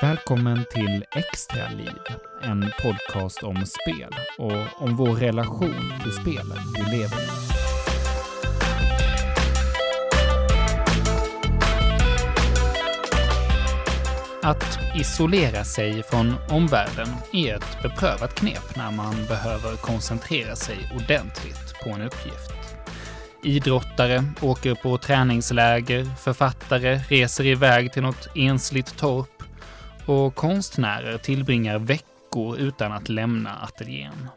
Välkommen till Extra Liv, en podcast om spel och om vår relation till spelen vi lever i. Att isolera sig från omvärlden är ett beprövat knep när man behöver koncentrera sig ordentligt på en uppgift. Idrottare åker på träningsläger, författare reser iväg till något ensligt torp och konstnärer tillbringar veckor utan att lämna ateljén.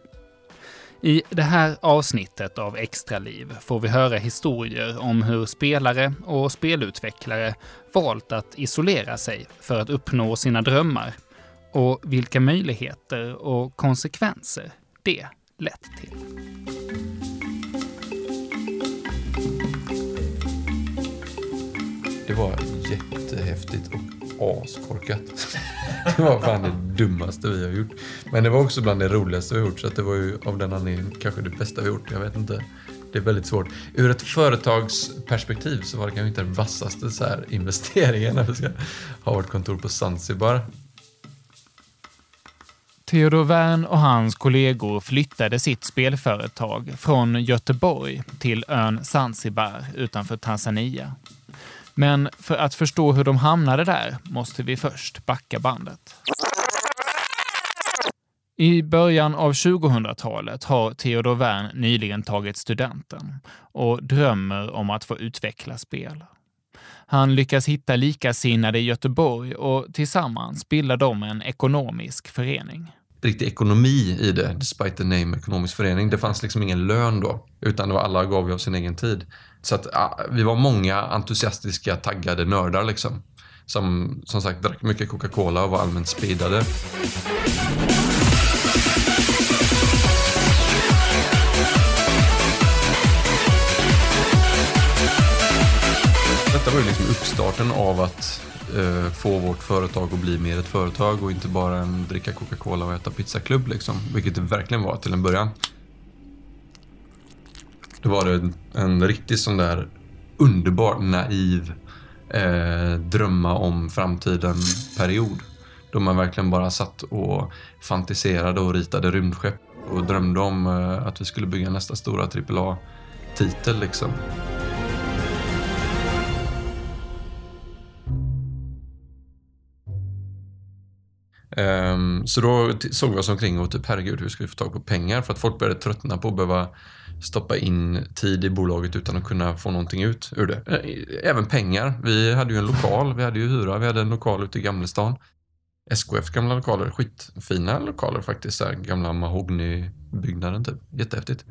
I det här avsnittet av Extraliv får vi höra historier om hur spelare och spelutvecklare valt att isolera sig för att uppnå sina drömmar och vilka möjligheter och konsekvenser det lett till. Det var jättehäftigt och askorkat. Det var fan det dummaste vi har gjort. Men det var också bland det roligaste vi har gjort, så det var ju av den anledningen kanske det bästa vi har gjort. Jag vet inte. Det är väldigt svårt. Ur ett företagsperspektiv så var det kanske inte den vassaste så här investeringen när vi ska ha vårt kontor på Zanzibar. Theodor Wern och hans kollegor flyttade sitt spelföretag från Göteborg till ön Zanzibar utanför Tanzania. Men för att förstå hur de hamnade där måste vi först backa bandet. I början av 2000-talet har Theodor Wern nyligen tagit studenten och drömmer om att få utveckla spel. Han lyckas hitta likasinnade i Göteborg och tillsammans bildar de en ekonomisk förening. Riktig ekonomi i det, despite the name ekonomisk förening. Det fanns liksom ingen lön då, utan det var alla gav av sin egen tid. Så att ja, vi var många entusiastiska, taggade nördar liksom. Som som sagt drack mycket Coca-Cola och var allmänt speedade. Detta var ju liksom uppstarten av att eh, få vårt företag att bli mer ett företag och inte bara en dricka Coca-Cola och äta pizzaklubb liksom. Vilket det verkligen var till en början. Då var det en riktigt sån där underbar, naiv, eh, drömma om framtiden-period. Då man verkligen bara satt och fantiserade och ritade rymdskepp och drömde om eh, att vi skulle bygga nästa stora AAA-titel liksom. Um, så då såg vi oss omkring och typ herregud hur ska vi få tag på pengar? För att folk började tröttna på att behöva stoppa in tid i bolaget utan att kunna få någonting ut ur det. Eh, även pengar. Vi hade ju en lokal, vi hade ju hyra, vi hade en lokal ute i Gamlestan. SKFs gamla lokaler, skitfina lokaler faktiskt. Så här, gamla mahognybyggnaden typ. Jättehäftigt.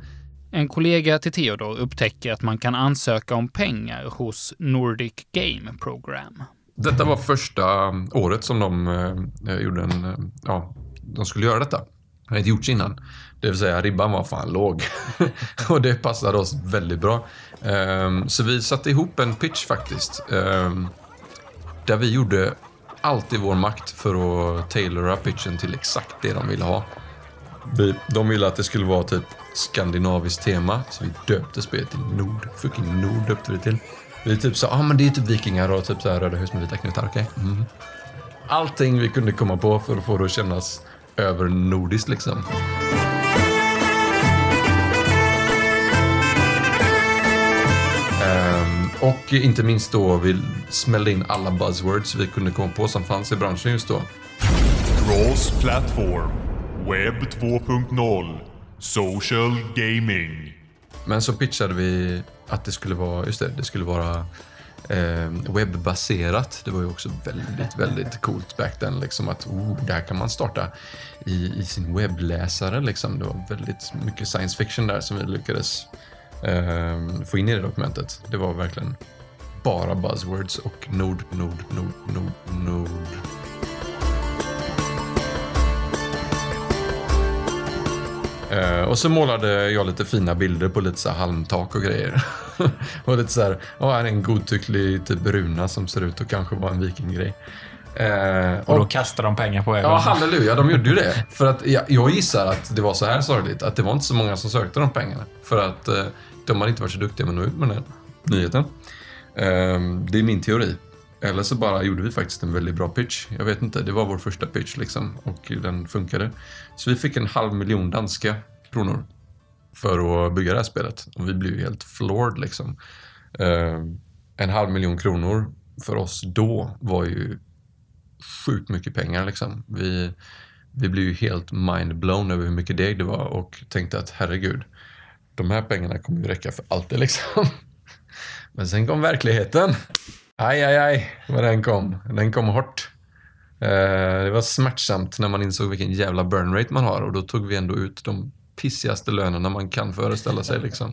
En kollega till Theodor upptäcker att man kan ansöka om pengar hos Nordic Game Program. Detta var första um, året som de eh, eh gjorde en, eh, ja, de skulle göra detta. Det hade inte gjorts innan. Det vill säga ribban var fan låg. och det passade oss väldigt bra. Um, så vi satte ihop en pitch faktiskt. Um, där vi gjorde allt i vår makt för att tailora pitchen till exakt det de ville ha. Vi, de ville att det skulle vara typ skandinaviskt tema, så vi döpte spelet till Nord. Fucking Nord döpte vi till. Vi typ sa, ah, men det är typ vikingar och typ så här röda hus med vita knutar, okej? Mm. Allting vi kunde komma på för att få det att kännas övernordiskt liksom. Ehm, och inte minst då, vi smällde in alla buzzwords vi kunde komma på som fanns i branschen just då. Cross platform. Webb 2.0. Social gaming. Men så pitchade vi att det skulle vara, just det, det skulle vara eh, webbaserat. Det var ju också väldigt, väldigt coolt back then. Liksom att oh, där kan man starta i, i sin webbläsare. Liksom. Det var väldigt mycket science fiction där som vi lyckades eh, få in i det dokumentet. Det var verkligen bara buzzwords och nord, nord, nord, nord, nord. Eh, och så målade jag lite fina bilder på lite så här halmtak och grejer. och lite så här, ja, här är en godtycklig typ runa som ser ut att kanske vara en vikinggrej. Eh, Och då kastar de pengar på er. Ja, halleluja, de gjorde ju det. För att jag, jag gissar att det var så här sorgligt, att det var inte så många som sökte de pengarna. För att eh, de hade inte varit så duktiga med att nå ut med den nyheten. Eh, det är min teori. Eller så bara gjorde vi faktiskt en väldigt bra pitch. Jag vet inte, det var vår första pitch liksom och den funkade. Så vi fick en halv miljon danska kronor för att bygga det här spelet. Och vi blev ju helt floored liksom. Eh, en halv miljon kronor för oss då var ju sjukt mycket pengar liksom. Vi, vi blev ju helt mind-blown över hur mycket deg det var och tänkte att herregud, de här pengarna kommer ju räcka för alltid liksom. Men sen kom verkligheten. Aj, aj, aj, vad den kom. Den kom hårt. Eh, det var smärtsamt när man insåg vilken jävla burn rate man har och då tog vi ändå ut de pissigaste lönerna man kan föreställa sig. Liksom.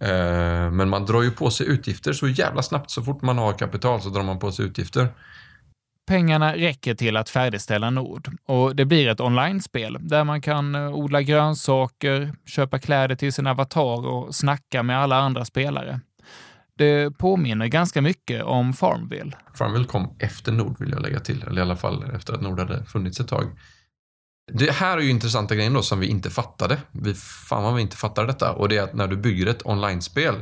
Eh, men man drar ju på sig utgifter så jävla snabbt. Så fort man har kapital så drar man på sig utgifter. Pengarna räcker till att färdigställa Nord och det blir ett online-spel där man kan eh, odla grönsaker, köpa kläder till sin avatar och snacka med alla andra spelare. Det påminner ganska mycket om Farmville. Farmville kom efter Nord vill jag lägga till, eller i alla fall efter att Nord hade funnits ett tag. Det här är ju intressanta grejen då som vi inte fattade. Vi, fan vad vi inte fattade detta. Och det är att när du bygger ett online-spel,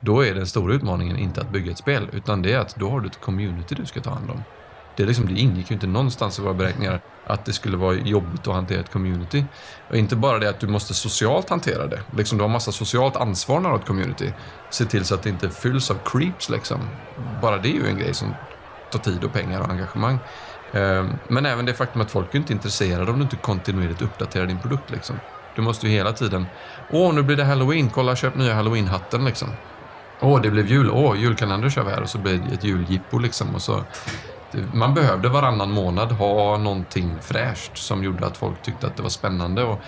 då är den stora utmaningen inte att bygga ett spel, utan det är att då har du ett community du ska ta hand om. Det, liksom, det ingick ju inte någonstans i våra beräkningar att det skulle vara jobbigt att hantera ett community. Och inte bara det att du måste socialt hantera det. Liksom, du har massa socialt ansvar när du har ett community. Se till så att det inte fylls av creeps liksom. Bara det är ju en grej som tar tid och pengar och engagemang. Ehm, men även det faktum att folk är inte intresserade om du inte kontinuerligt uppdaterar din produkt. Liksom. Du måste ju hela tiden... Åh, nu blir det halloween. Kolla, köp nya halloween-hatten liksom. Åh, det blev jul. Åh, julkalender kör vi här. Och så blir det ett juljippo liksom. Och så man behövde varannan månad ha någonting fräscht som gjorde att folk tyckte att det var spännande och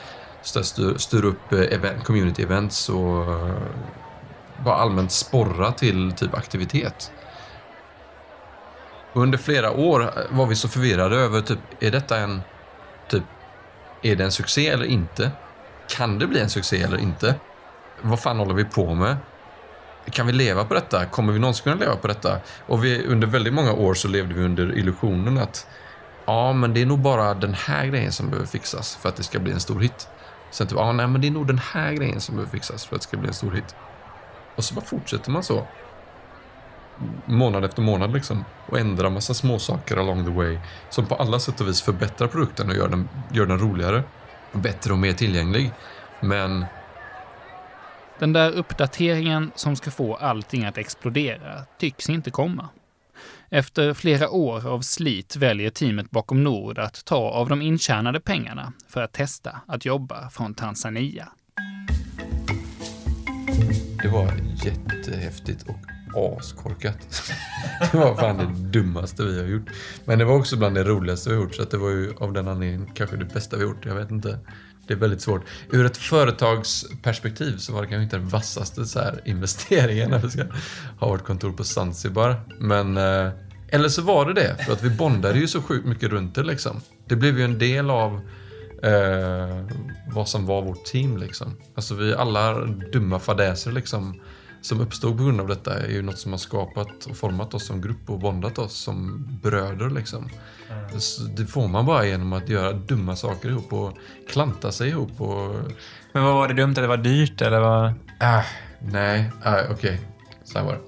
styr, styr upp eh, event, community events och eh, bara allmänt sporra till typ aktivitet. Under flera år eh, var vi så förvirrade över typ, är detta en typ, är det en succé eller inte? Kan det bli en succé eller inte? Vad fan håller vi på med? Kan vi leva på detta? Kommer vi någonsin kunna leva på detta? Och vi, under väldigt många år så levde vi under illusionen att ja, men det är nog bara den här grejen som behöver fixas för att det ska bli en stor hit. Sen typ, ja, nej, men det är nog den här grejen som behöver fixas för att det ska bli en stor hit. Och så bara fortsätter man så. Månad efter månad liksom. Och ändrar massa små saker along the way. Som på alla sätt och vis förbättrar produkten och gör den, gör den roligare. Bättre och mer tillgänglig. Men den där uppdateringen som ska få allting att explodera tycks inte komma. Efter flera år av slit väljer teamet bakom Nord att ta av de intjänade pengarna för att testa att jobba från Tanzania. Det var jättehäftigt och askorkat. Det var fan det dummaste vi har gjort. Men det var också bland det roligaste vi har gjort, så det var ju av den anledningen kanske det bästa vi har gjort. Jag vet inte. Det är väldigt svårt. Ur ett företagsperspektiv så var det kanske inte den vassaste så här investeringen när vi ska ha vårt kontor på Zanzibar. Men, eh, eller så var det det, för att vi bondade ju så sjukt mycket runt det liksom. Det blev ju en del av eh, vad som var vårt team liksom. Alltså vi alla dumma fadäser liksom som uppstod på grund av detta är ju något som har skapat och format oss som grupp och bondat oss som bröder liksom. Mm. Det får man bara genom att göra dumma saker ihop och klanta sig ihop och... Men vad var det dumt? Att det var dyrt eller vad? Äh, nej, äh, okej. Okay. Så här var det.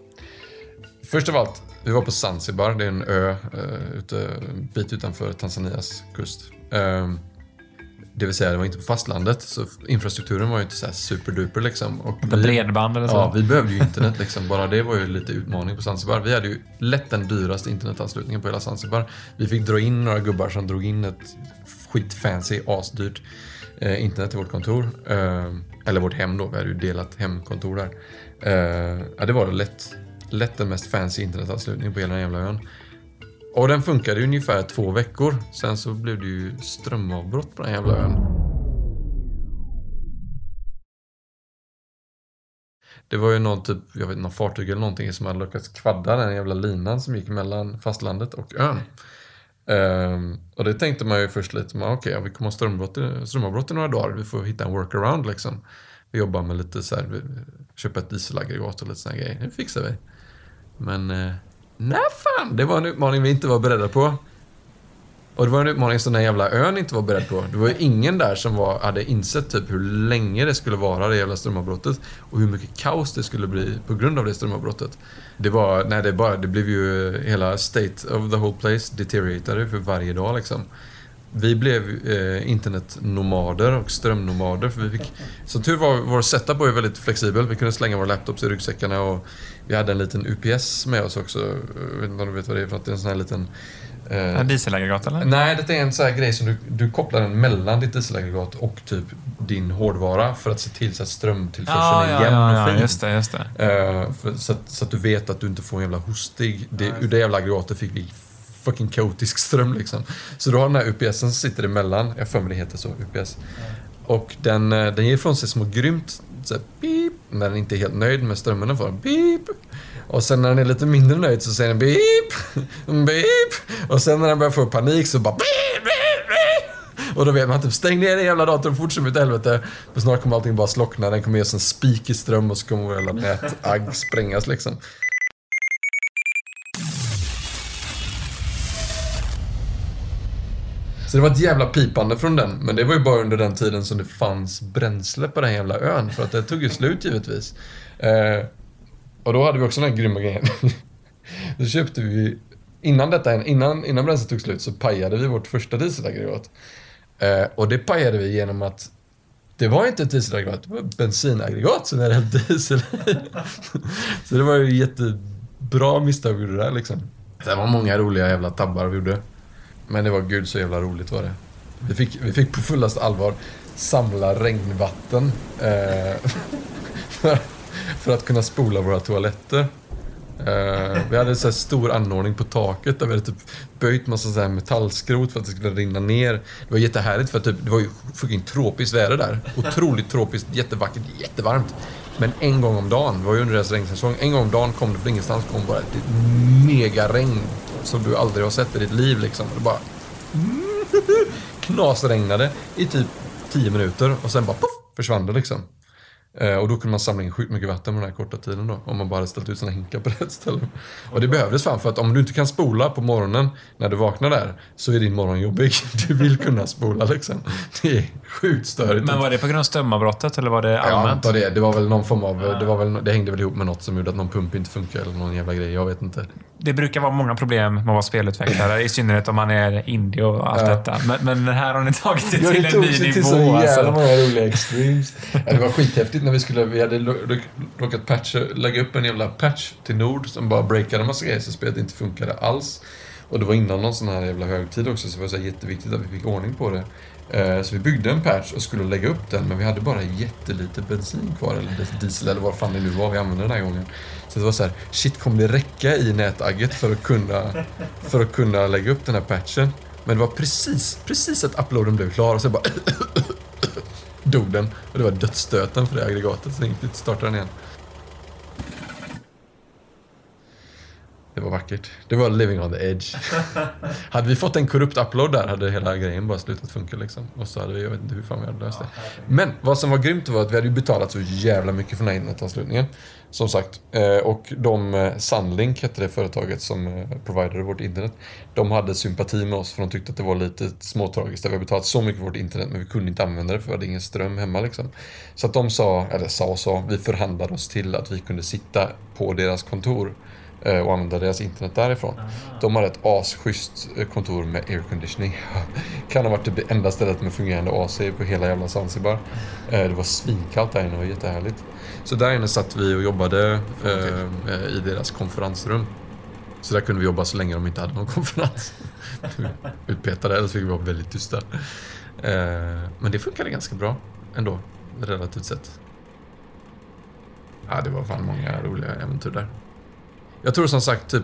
Först av allt, vi var på Zanzibar. Det är en ö uh, ute, en bit utanför Tanzanias kust. Um, det vill säga, det var inte på fastlandet, så infrastrukturen var ju inte så superduper liksom. Och vi, bredband eller så? Ja, vi behövde ju internet liksom. Bara det var ju lite utmaning på Zanzibar. Vi hade ju lätt den dyraste internetanslutningen på hela Zanzibar. Vi fick dra in några gubbar som drog in ett skitfancy, asdyrt eh, internet till vårt kontor. Eh, eller vårt hem då, vi hade ju delat hemkontor där. Eh, ja, det var lätt, lätt den mest fancy internetanslutningen på hela den jävla ön. Och den funkade i ungefär två veckor. Sen så blev det ju strömavbrott på den jävla ön. Det var ju någon typ, jag vet någon fartyg eller någonting som hade lyckats kvadda den jävla linan som gick mellan fastlandet och ön. Um, och det tänkte man ju först lite, okej, okay, ja, vi kommer ha strömavbrott, strömavbrott i några dagar, vi får hitta en workaround liksom. Vi jobbar med lite så här, köpa ett dieselaggregat och lite såna grejer, det fixar vi. Men uh, Nej fan, det var en utmaning vi inte var beredda på. Och det var en utmaning som den jävla ön inte var beredd på. Det var ju ingen där som var, hade insett typ hur länge det skulle vara det jävla strömavbrottet. Och hur mycket kaos det skulle bli på grund av det strömavbrottet. Det var, nej det bara, det blev ju hela state of the whole place deterioratade för varje dag liksom. Vi blev eh, internetnomader och strömnomader. För vi fick, som tur var, vår setup var ju väldigt flexibel. Vi kunde slänga våra laptops i ryggsäckarna och vi hade en liten UPS med oss också. Jag vet inte om du vet vad det är för något. Det är en sån här liten... Eh, En dieselaggregat eller? nej, det är en sån här grej som du, du kopplar den mellan ditt dieselaggregat och typ din hårdvara för att se till så att strömtillförseln Ja, är ja, jämn ja, och fin. just det, just det. Eh, för, så, att, så att du vet att du inte får en jävla hostig. Det, ur det jävla aggregatet fick vi fucking kaotisk ström liksom. Så du har den här UPSen som sitter emellan. Jag har för mig det heter så, UPS. Och den, eh, den ger ifrån sig små grymt så här, beep, när den inte är helt nöjd med strömmen den får. Beep. Och sen när den är lite mindre nöjd så säger den beep, beep. Och sen när den börjar få panik så bara beep, beep, beep. Och då vet man typ stäng ner den jävla datorn, fortsätt mitt helvete. För snart kommer allting bara slockna, den kommer ge oss en spik i ström och så kommer jävla nätagg sprängas liksom. Så det var ett jävla pipande från den. Men det var ju bara under den tiden som det fanns bränsle på den jävla ön. För att det tog ju slut givetvis. Eh, och då hade vi också den här grymma grejen. då köpte vi... Innan, detta, innan, innan bränslet tog slut så pajade vi vårt första dieselaggregat. Eh, och det pajade vi genom att det var inte ett dieselaggregat, det var ett bensinaggregat som vi hade hällt diesel i. Så det var ju jättebra misstag vi gjorde där liksom. Det var många roliga jävla tabbar vi gjorde. Men det var gud så jävla roligt var det. Vi fick, vi fick på fullaste allvar samla regnvatten eh, för, för att kunna spola våra toaletter. Eh, vi hade en så här stor anordning på taket där vi hade typ böjt massa så här metallskrot för att det skulle rinna ner. Det var jättehärligt för att typ, det var ju fucking tropiskt väder där. Otroligt tropiskt, jättevackert, jättevarmt. Men en gång om dagen, det var ju under deras regnsäsong, en gång om dagen kom det från ingenstans kom bara ett megaregn som du aldrig har sett i ditt liv liksom. Det bara knasregnade i typ 10 minuter och sen bara puff, försvann det liksom. Eh, och då kunde man samla in sjukt mycket vatten på den här korta tiden då. Om man bara hade ställt ut sina hinkar på rätt ställe. Och det behövdes fan för att om du inte kan spola på morgonen när du vaknar där så är din morgon jobbig. Du vill kunna spola liksom. Det är sjukt störigt. Men var det på grund av strömavbrottet eller var det Ja, jag allmänt? antar det. Det var väl någon form av... Det, var väl, det hängde väl ihop med något som gjorde att någon pump inte funkar eller någon jävla grej. Jag vet inte. Det brukar vara många problem med att vara spelutvecklare, i synnerhet om man är indie och allt Ja. detta. Men, men här har ni tagit det Ja, till det en ny till nivå. så jävla Alltså. många roliga extremes. Ja, det var skithäftigt när vi skulle... Vi hade råkat patcha, lägga upp en jävla patch till Nord som bara breakade en massa grejer så spelet inte funkade alls. Och det var innan någon sån här jävla högtid också så det var så jätteviktigt att vi fick ordning på det. Eh, så vi byggde en patch och skulle lägga upp den men vi hade bara jättelite bensin kvar eller diesel eller vad fan det nu var vi använde den här gången. Så det var så här, shit kommer det räcka i nätagget för att kunna, för att kunna lägga upp den här patchen? Men det var precis, precis att uploaden blev klar och så bara dog den. Och det var dödsstöten för det aggregatet så det gick inte starta den igen. Det var vackert. Det var living on the edge. hade vi fått en korrupt upload där hade hela grejen bara slutat funka liksom. Och så hade vi, jag vet inte hur fan vi hade löst det. Men vad som var grymt var att vi hade ju betalat så jävla mycket för den här internetanslutningen. Som sagt. Eh, Och de, eh, Sunlink hette det företaget som eh, providade vårt internet. De hade sympati med oss för de tyckte att det var lite småtragiskt. att Vi hade betalat så mycket för vårt internet men vi kunde inte använda det för vi hade ingen ström hemma liksom. Så att de sa, eller sa och sa, vi förhandlade oss till att vi kunde sitta på deras kontor och använda deras internet därifrån. De hade ett asschysst eh, kontor med airconditioning. kan ha varit det enda stället med fungerande AC på hela jävla Zanzibar. Eh, Det var svinkallt där inne och jättehärligt. Så där inne satt vi och jobbade eh, eh, i deras konferensrum. Så där kunde vi jobba så länge de inte hade någon konferens. Utpetade, eller så fick vi vara väldigt tysta. Eh, Men det funkade ganska bra ändå, relativt sett. Ja, det var fan många roliga äventyr där. Jag tror som sagt, typ,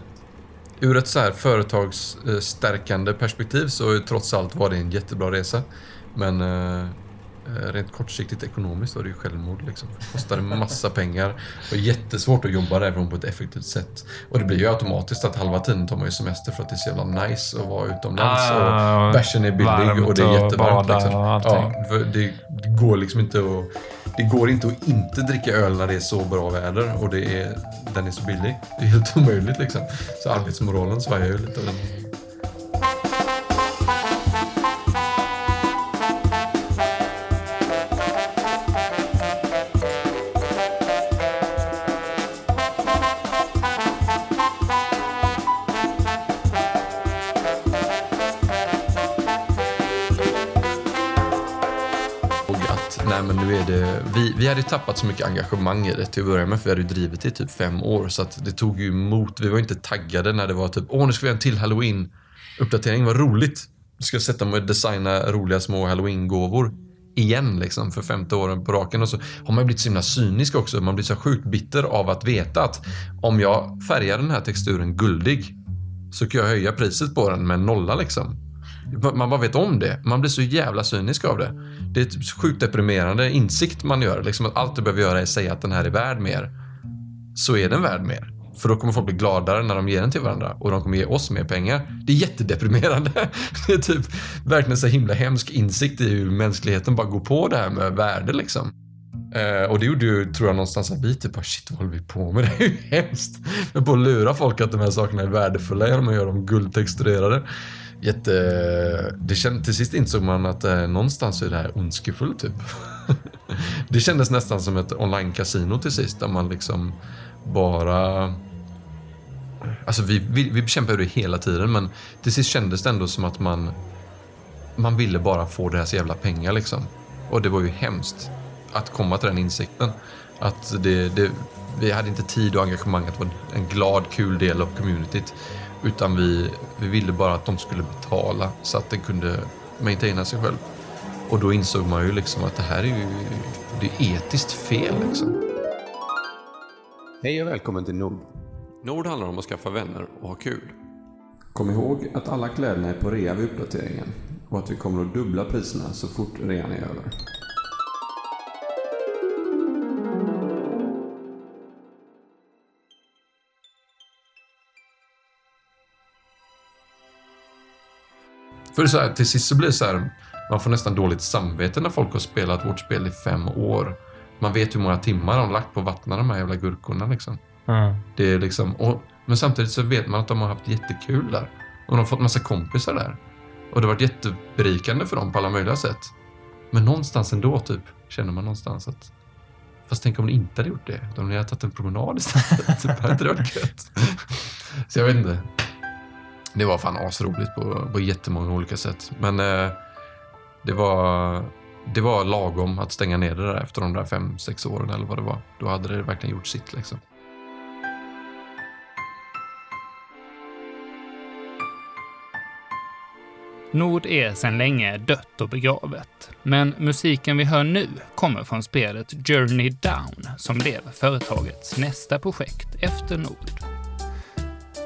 ur ett så här företagsstärkande perspektiv så trots allt var det en jättebra resa. Men eh, rent kortsiktigt ekonomiskt var det ju självmord liksom. Det kostade massa pengar. Det var jättesvårt att jobba därifrån på ett effektivt sätt. Och det blir ju automatiskt att halva tiden tar man ju semester för att det är så jävla nice att vara utomlands. Ah, och bärsen är billig och det är jättevarmt. Liksom. Ja, det går liksom inte att det går inte att inte dricka öl när det är så bra väder och det är, den är så billig. Det är helt omöjligt liksom. Så arbetsmoralen svajar ju lite. Det... Vi, vi hade ju tappat så mycket engagemang i det till att börja med, för vi hade ju drivit det i typ fem år. Så att det tog ju emot. Vi var inte taggade när det var typ, åh, nu ska vi göra en till halloween-uppdatering. Vad roligt! Nu ska jag sätta mig och designa roliga små halloween-gåvor igen liksom för femte åren på raken. Och så har man blivit så himla cynisk också. Man blir så sjukt bitter av att veta att om jag färgar den här texturen guldig så kan jag höja priset på den med en nolla liksom. Man bara vet om det. Man blir så jävla cynisk av det. Det är typ sjukt deprimerande insikt man gör. Liksom att allt du behöver göra är att säga att den här är värd mer. Så är den värd mer. För då kommer folk bli gladare när de ger den till varandra och de kommer ge oss mer pengar. Det är jättedeprimerande. Det är typ verkligen så himla hemsk insikt i hur mänskligheten bara går på det här med värde liksom. Eh, och det gjorde ju, tror jag, någonstans att vi typ bara shit, vad håller vi på med? Det är ju hemskt. Vi på att lura folk att de här sakerna är värdefulla genom att göra dem guldtexturerade. Jätte... Det känd, till sist insåg man att eh, någonstans är det här ondskefullt typ. det kändes nästan som ett online-casino till sist, där man liksom bara... Alltså vi, vi, vi bekämpade det hela tiden, men till sist kändes det ändå som att man... Man ville bara få deras jävla pengar liksom. Och det var ju hemskt att komma till den insikten. Att det, det, vi hade inte tid och engagemang att vara en glad, kul del av communityt. Utan vi, vi ville bara att de skulle betala så att den kunde maintaina sig själv. Och då insåg man ju liksom att det här är ju det är etiskt fel liksom. Hej och välkommen till Nord. Nord handlar om att skaffa vänner och ha kul. Kom ihåg att alla kläderna är på rea vid uppdateringen och att vi kommer att dubbla priserna så fort rean är över. För så här, till sist så blir det så här, man får nästan dåligt samvete när folk har spelat vårt spel i fem år. Man vet hur många timmar de har lagt på att vattna de här jävla gurkorna liksom. Mm. Det är liksom, och, men samtidigt så vet man att de har haft jättekul där. Och de har fått massa kompisar där. Och det har varit jätteberikande för dem på alla möjliga sätt. Men någonstans ändå typ, känner man någonstans att Fast tänk om ni inte hade gjort det. Om ni hade tagit en promenad istället. typ, hade inte det varit gött? Så jag vet inte. Det var fan asroligt på, på jättemånga olika sätt. Men eh, det, var, det var lagom att stänga ner det där efter de där fem, sex åren eller vad det var. Då hade det verkligen gjort sitt liksom. Nord är sedan länge dött och begravet, men musiken vi hör nu kommer från spelet Journey Down som blev företagets nästa projekt efter Nord.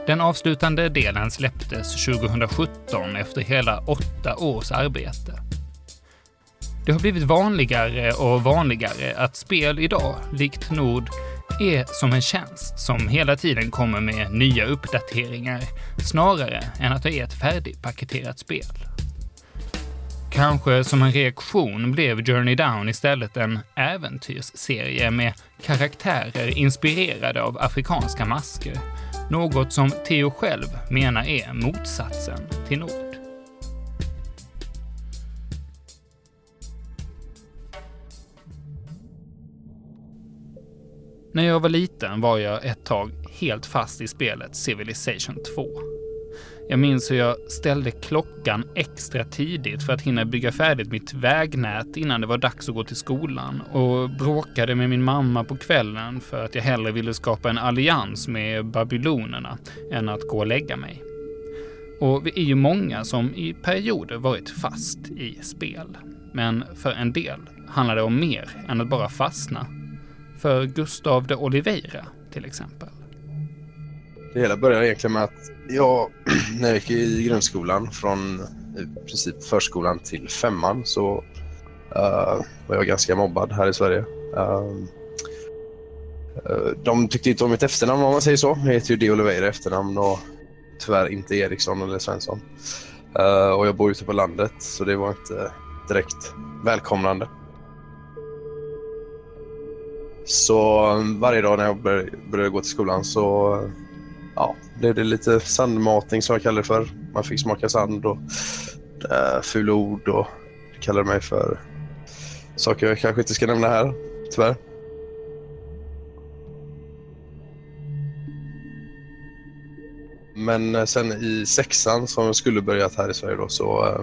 Den avslutande delen släpptes 2017 efter hela åtta års arbete. Det har blivit vanligare och vanligare att spel idag, likt Nord, är som en tjänst som hela tiden kommer med nya uppdateringar snarare än att det är ett färdigpaketerat spel. Kanske som en reaktion blev Journey Down istället en äventyrsserie med karaktärer inspirerade av afrikanska masker, något som Theo själv menar är motsatsen till Nord. När jag var liten var jag ett tag helt fast i spelet Civilization 2. Jag minns hur jag ställde klockan extra tidigt för att hinna bygga färdigt mitt vägnät innan det var dags att gå till skolan och bråkade med min mamma på kvällen för att jag hellre ville skapa en allians med babylonerna än att gå och lägga mig. Och vi är ju många som i perioder varit fast i spel. Men för en del handlar det om mer än att bara fastna för Gustav de Oliveira till exempel. Det hela började egentligen med att Ja, när jag gick i grundskolan från i princip förskolan till femman så uh, var jag ganska mobbad här i Sverige. Uh, uh, de tyckte inte om mitt efternamn om man säger så. Jag heter ju de Oliveira i efternamn och tyvärr inte Eriksson eller Svensson. Eh, och jag bor ute på landet så det var inte direkt välkomnande. Så varje dag när jag började gå till skolan så ja, blev det lite sandmatning som jag kallar det för. Man fick smaka sand och äh, fula ord och kallade mig för saker jag kanske inte ska nämna här, tyvärr. Men eh, sen i sexan som jag skulle börjat här i Sverige då så äh,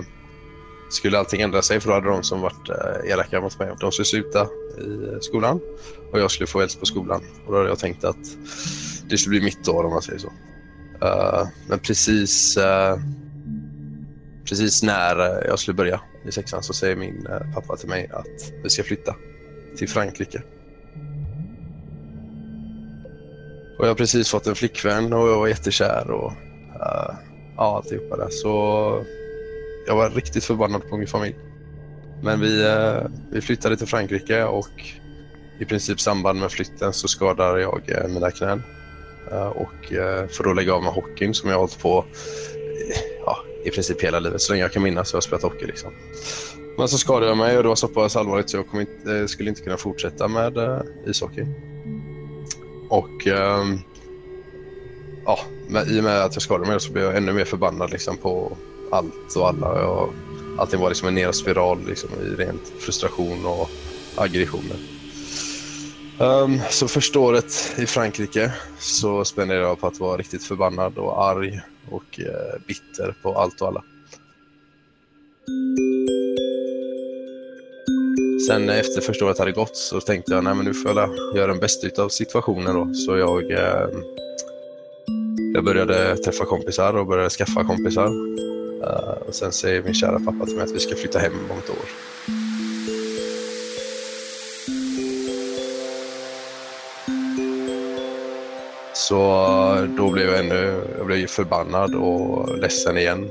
skulle allting ändra sig för då hade de som varit äh, elaka mot mig, de skulle sluta i skolan och jag skulle få eld på skolan. Och då hade jag tänkt att det skulle bli mitt år om man säger så. Uh, men precis, uh, precis när jag skulle börja i sexan så säger min uh, pappa till mig att vi ska flytta till Frankrike. Och jag har precis fått en flickvän och jag var jättekär och uh, ja, alltihopa där. Så jag var riktigt förbannad på min familj. Men vi, uh, vi flyttade till Frankrike och i princip samband med flytten så skadade jag uh, mina knän. Eh, och eh, för att lägga av med hockeyn som jag har hållit på eh, ja, i princip hela livet. Så länge jag kan minnas har jag spelat hockey. Liksom. Men så skadade jag mig och det var så pass allvarligt så jag inte, skulle inte kunna fortsätta med ishockey. Och ehm, ja, med, i och med att jag skadade mig så blev jag ännu mer förbannad liksom, på allt och alla. Jag, allting var liksom en nedåt spiral liksom, i rent frustration och aggressioner. Um, så första året i Frankrike så spenderade jag på att vara riktigt förbannad och arg och uh, bitter på allt och alla. Sen efter första året hade gått så tänkte jag nej men nu får jag göra den bästa av situationen då. Så jag, eh, jag började träffa kompisar och började skaffa kompisar. Uh, och sen säger min kära pappa till mig att vi ska flytta hem om ett år. Så då blev jag ännu jag blev förbannad och ledsen igen.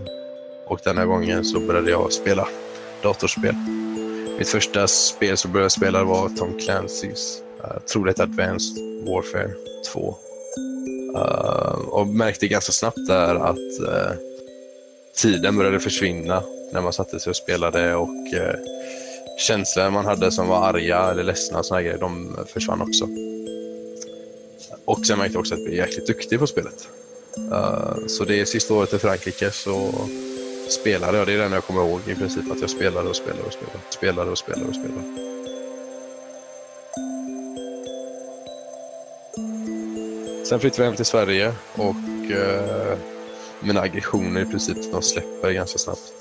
Och den här gången så började jag spela datorspel. Mitt första spel som började spela var Tom Clancy's uh, troligt Advanced Warfare 2. Uh, eh, och märkte ganska snabbt där att uh, tiden började försvinna när man satte sig och spelade och uh, känslor man hade som var arga eller ledsna och såna grejer, de försvann också. Och sen märkte jag också att jag är jäkligt duktig på spelet. Uh, så det är sista året i Frankrike så spelade jag. Det är den jag kommer ihåg i princip. Att jag spelade och spelade och spelade. Spelade och spelade och spelade. Sen flyttade vi hem till Sverige och uh, mina aggressioner i princip de släpper ganska snabbt.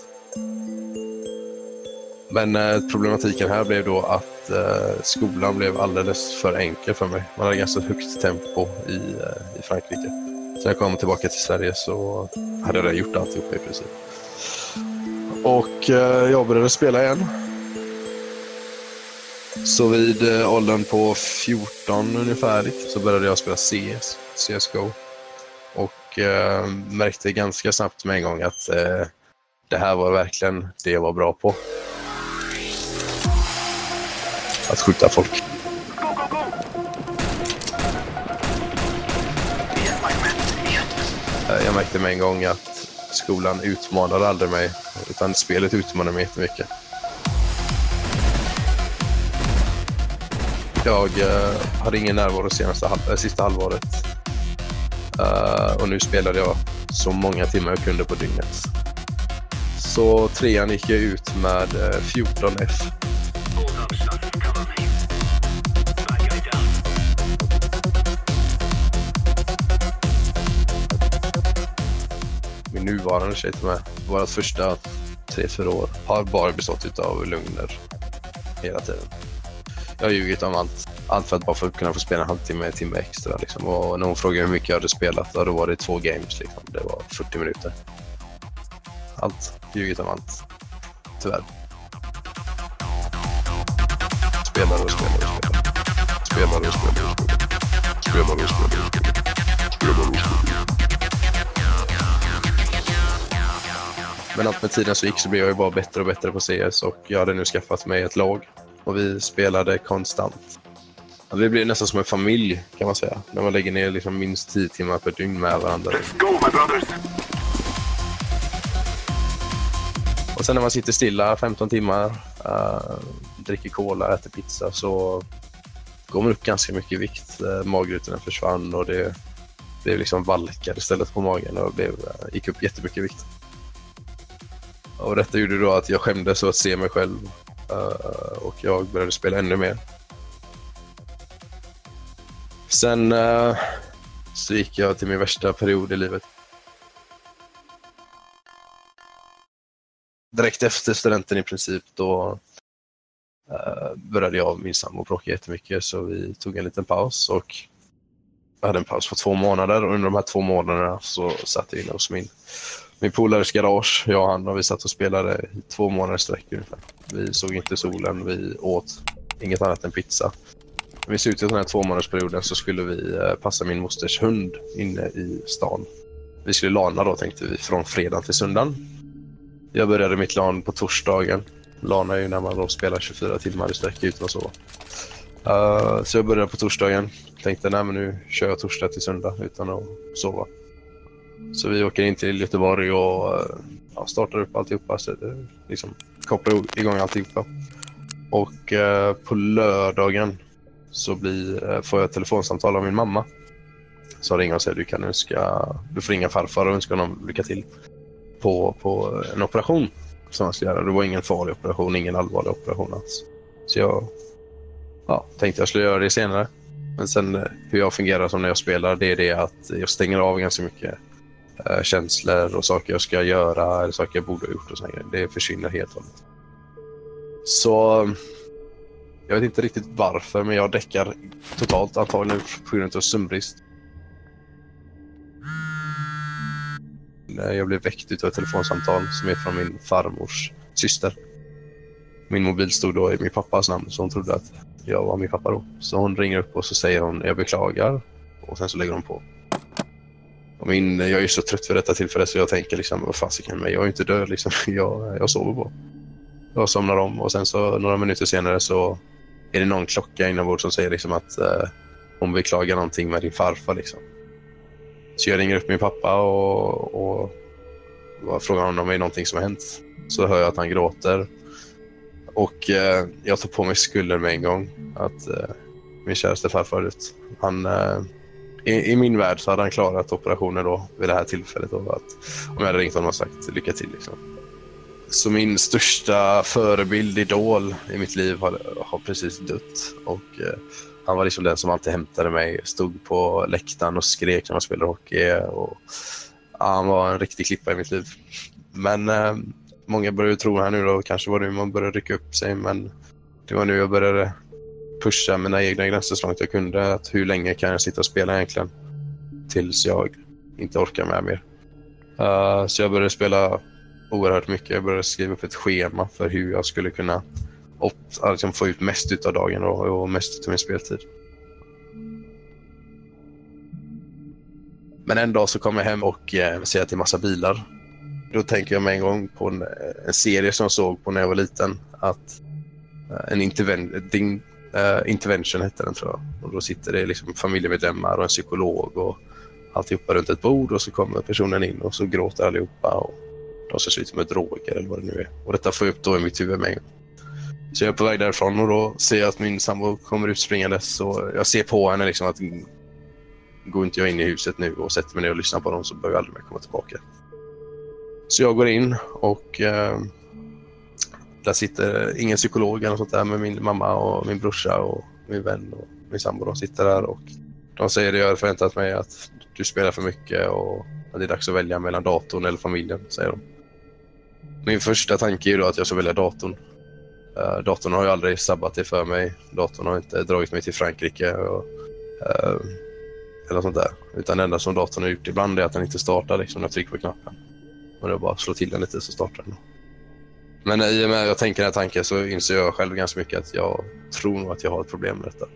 Men uh, problematiken här blev då att eh, skolan blev alldeles för enkel för mig. Man hade ganska högt tempo i, eh, i Frankrike. Så när jag kom tillbaka till Sverige så hade jag redan gjort alltihopa i princip. Och eh, jag började spela igen. Så vid eh, åldern på 14 ungefär så började jag spela CS, CSGO. Och eh, märkte ganska snabbt med en gång att eh, det här var verkligen det jag var bra på att skjuta folk. Jag märkte med en gång att skolan utmanade aldrig mig, utan spelet utmanade mig jättemycket. Jag eh, hade ingen närvaro senaste halv, eh, sista halvåret eh, och nu spelade jag så många timmar jag kunde på dygnet. Så trean gick jag ut med 14F. Min nuvarande tjej till med. Våra första tre, fyra år har bara bestått av lögner hela tiden. Jag har ljugit om allt. Allt för att bara få kunna få spela en halvtimme, en timme extra. Liksom. Och när hon frågade hur mycket jag hade spelat, då var det två games. Liksom. Det var 40 minuter. Allt. Ljugit om allt. Tyvärr. Spelar och spelar och spelar. Spelar och spelar och spelar. Spelar och spelar och. Spelar Men allt med tiden så gick så blev jag ju bara bättre och bättre på CS och jag hade nu skaffat mig ett lag. Och vi spelade konstant. Vi blev nästan som en familj kan man säga. När man lägger ner liksom minst 10 timmar per dygn med varandra. Och sen när man sitter stilla 15 timmar, uh, dricker cola, äter pizza så går man upp ganska mycket i vikt. Uh, magrutorna försvann och det blev liksom valkar istället på magen och blev, uh, gick upp jättemycket i vikt. Och detta gjorde då att jag skämdes att se mig själv uh, och jag började spela ännu mer. Sen uh, så gick jag till min värsta period i livet. direkt efter studenten i princip då uh, började jag och min sambo bråka jättemycket så vi tog en liten paus och jag hade en paus på två månader och under de här två månaderna så satt jag inne hos min, min polares garage, jag och han, och vi satt och spelade i två månader sträck ungefär. Vi såg inte solen, vi åt inget annat än pizza. Vid slutet av den här tvåmånadersperioden så skulle vi eh, passa min mosters hund inne i stan. Vi skulle lana då tänkte vi, från fredag till söndagen. Jag började mitt LAN på torsdagen. Lana är ju när man då spelar 24 timmar i sträck utan att sova. Uh, eh, så jag började på torsdagen. Tänkte nej men nu kör jag torsdag till söndag utan att sova. Så vi åker in till Göteborg och eh, ja, startar upp alltihopa. Så liksom, kopplar igång alltihopa. Och eh, på lördagen så blir, eh, får jag ett telefonsamtal av min mamma. Som ringer och säger du kan önska, du får ringa farfar och önska honom lycka till på, på en operation som han ska göra. Det var ingen farlig operation, ingen allvarlig operation alls. Så jag ja, tänkte jag skulle göra det senare. Men sen eh, hur jag fungerar som när jag spelar, det är det att jag stänger av ganska mycket Eh, känslor och saker jag ska göra eller saker jag borde ha gjort och sådär. Det försvinner helt och hållet. Så jag vet inte riktigt varför, men jag däckar totalt antagligen på grund av sömnbrist. Eh, jag blev väckt av ett telefonsamtal som är från min farmors syster. Min mobil stod då i min pappas namn så hon trodde att jag var min pappa då. Så hon ringer upp och så säger hon jag beklagar och sen så lägger hon på. Och min, jag är så trött för detta tillfälle så jag tänker liksom vad fasiken men jag är inte död liksom. Jag, jag sover bara. Jag somnar om och sen så några minuter senare så är det någon klocka inombords som säger liksom att eh, hon beklagar någonting med din farfar liksom. Så jag ringer upp min pappa och, och, och frågar honom om det är någonting som har hänt. Så hör jag att han gråter. Och eh, jag tar på mig skulden med en gång. Att eh, min käraste farfar ut. Han, eh, i, i, min värld så hade han klarat operationen då vid det här tillfället. Då, att, om jag hade ringt honom och sagt lycka till. Liksom. Så min största förebild, idol i mitt liv har, har precis dött. Och eh, han var liksom den som alltid hämtade mig, stod på läktaren och skrek när man spelade hockey. Och, ja, han var en riktig klippa i mitt liv. Men eh, många börjar tro här nu då, kanske var det nu man började rycka upp sig, men det var nu jag började pusha mina egna gränser så långt jag kunde. Att hur länge kan jag sitta och spela egentligen? Tills jag inte orkar med mer. Uh, så jag började spela oerhört mycket. Jag började skriva upp ett schema för hur jag skulle kunna liksom få ut mest av dagen och, och mest av min speltid. Men en dag så kom jag hem och eh, ser att det är massa bilar. Då tänker jag med en gång på en, en serie som jag såg på när jag var liten. Att eh, en interven din, uh, intervention hette den tror jag. Och då sitter det liksom familjemedlemmar och en psykolog och alltihopa runt ett bord och så kommer personen in och så gråter allihopa och de ser ut med droger eller vad det nu är. Och detta får jag upp då i mitt huvud med en gång. Så jag är på väg därifrån och då ser jag att min sambo kommer ut springandes. Jag ser på henne liksom att går inte jag in i huset nu och sätter mig ner och lyssnar på dem så behöver jag aldrig mer komma tillbaka. Så jag går in och eh, där sitter ingen psykolog eller sånt där med min mamma och min brorsa och min vän och min sambo. De sitter där och de säger det jag hade förväntat mig att du spelar för mycket och att det är dags att välja mellan datorn eller familjen, säger de. Min första tanke är då att jag ska välja datorn. Uh, datorn har ju aldrig sabbat det för mig. Datorn har inte dragit mig till Frankrike och, uh, eller sånt där. Utan det enda som datorn har gjort ibland är att den inte startar liksom, när jag trycker på knappen. Och det är bara att slå till den lite så startar den. Men i och med att jag tänker den här tanken så inser jag själv ganska mycket att jag tror nog att jag har ett problem med detta.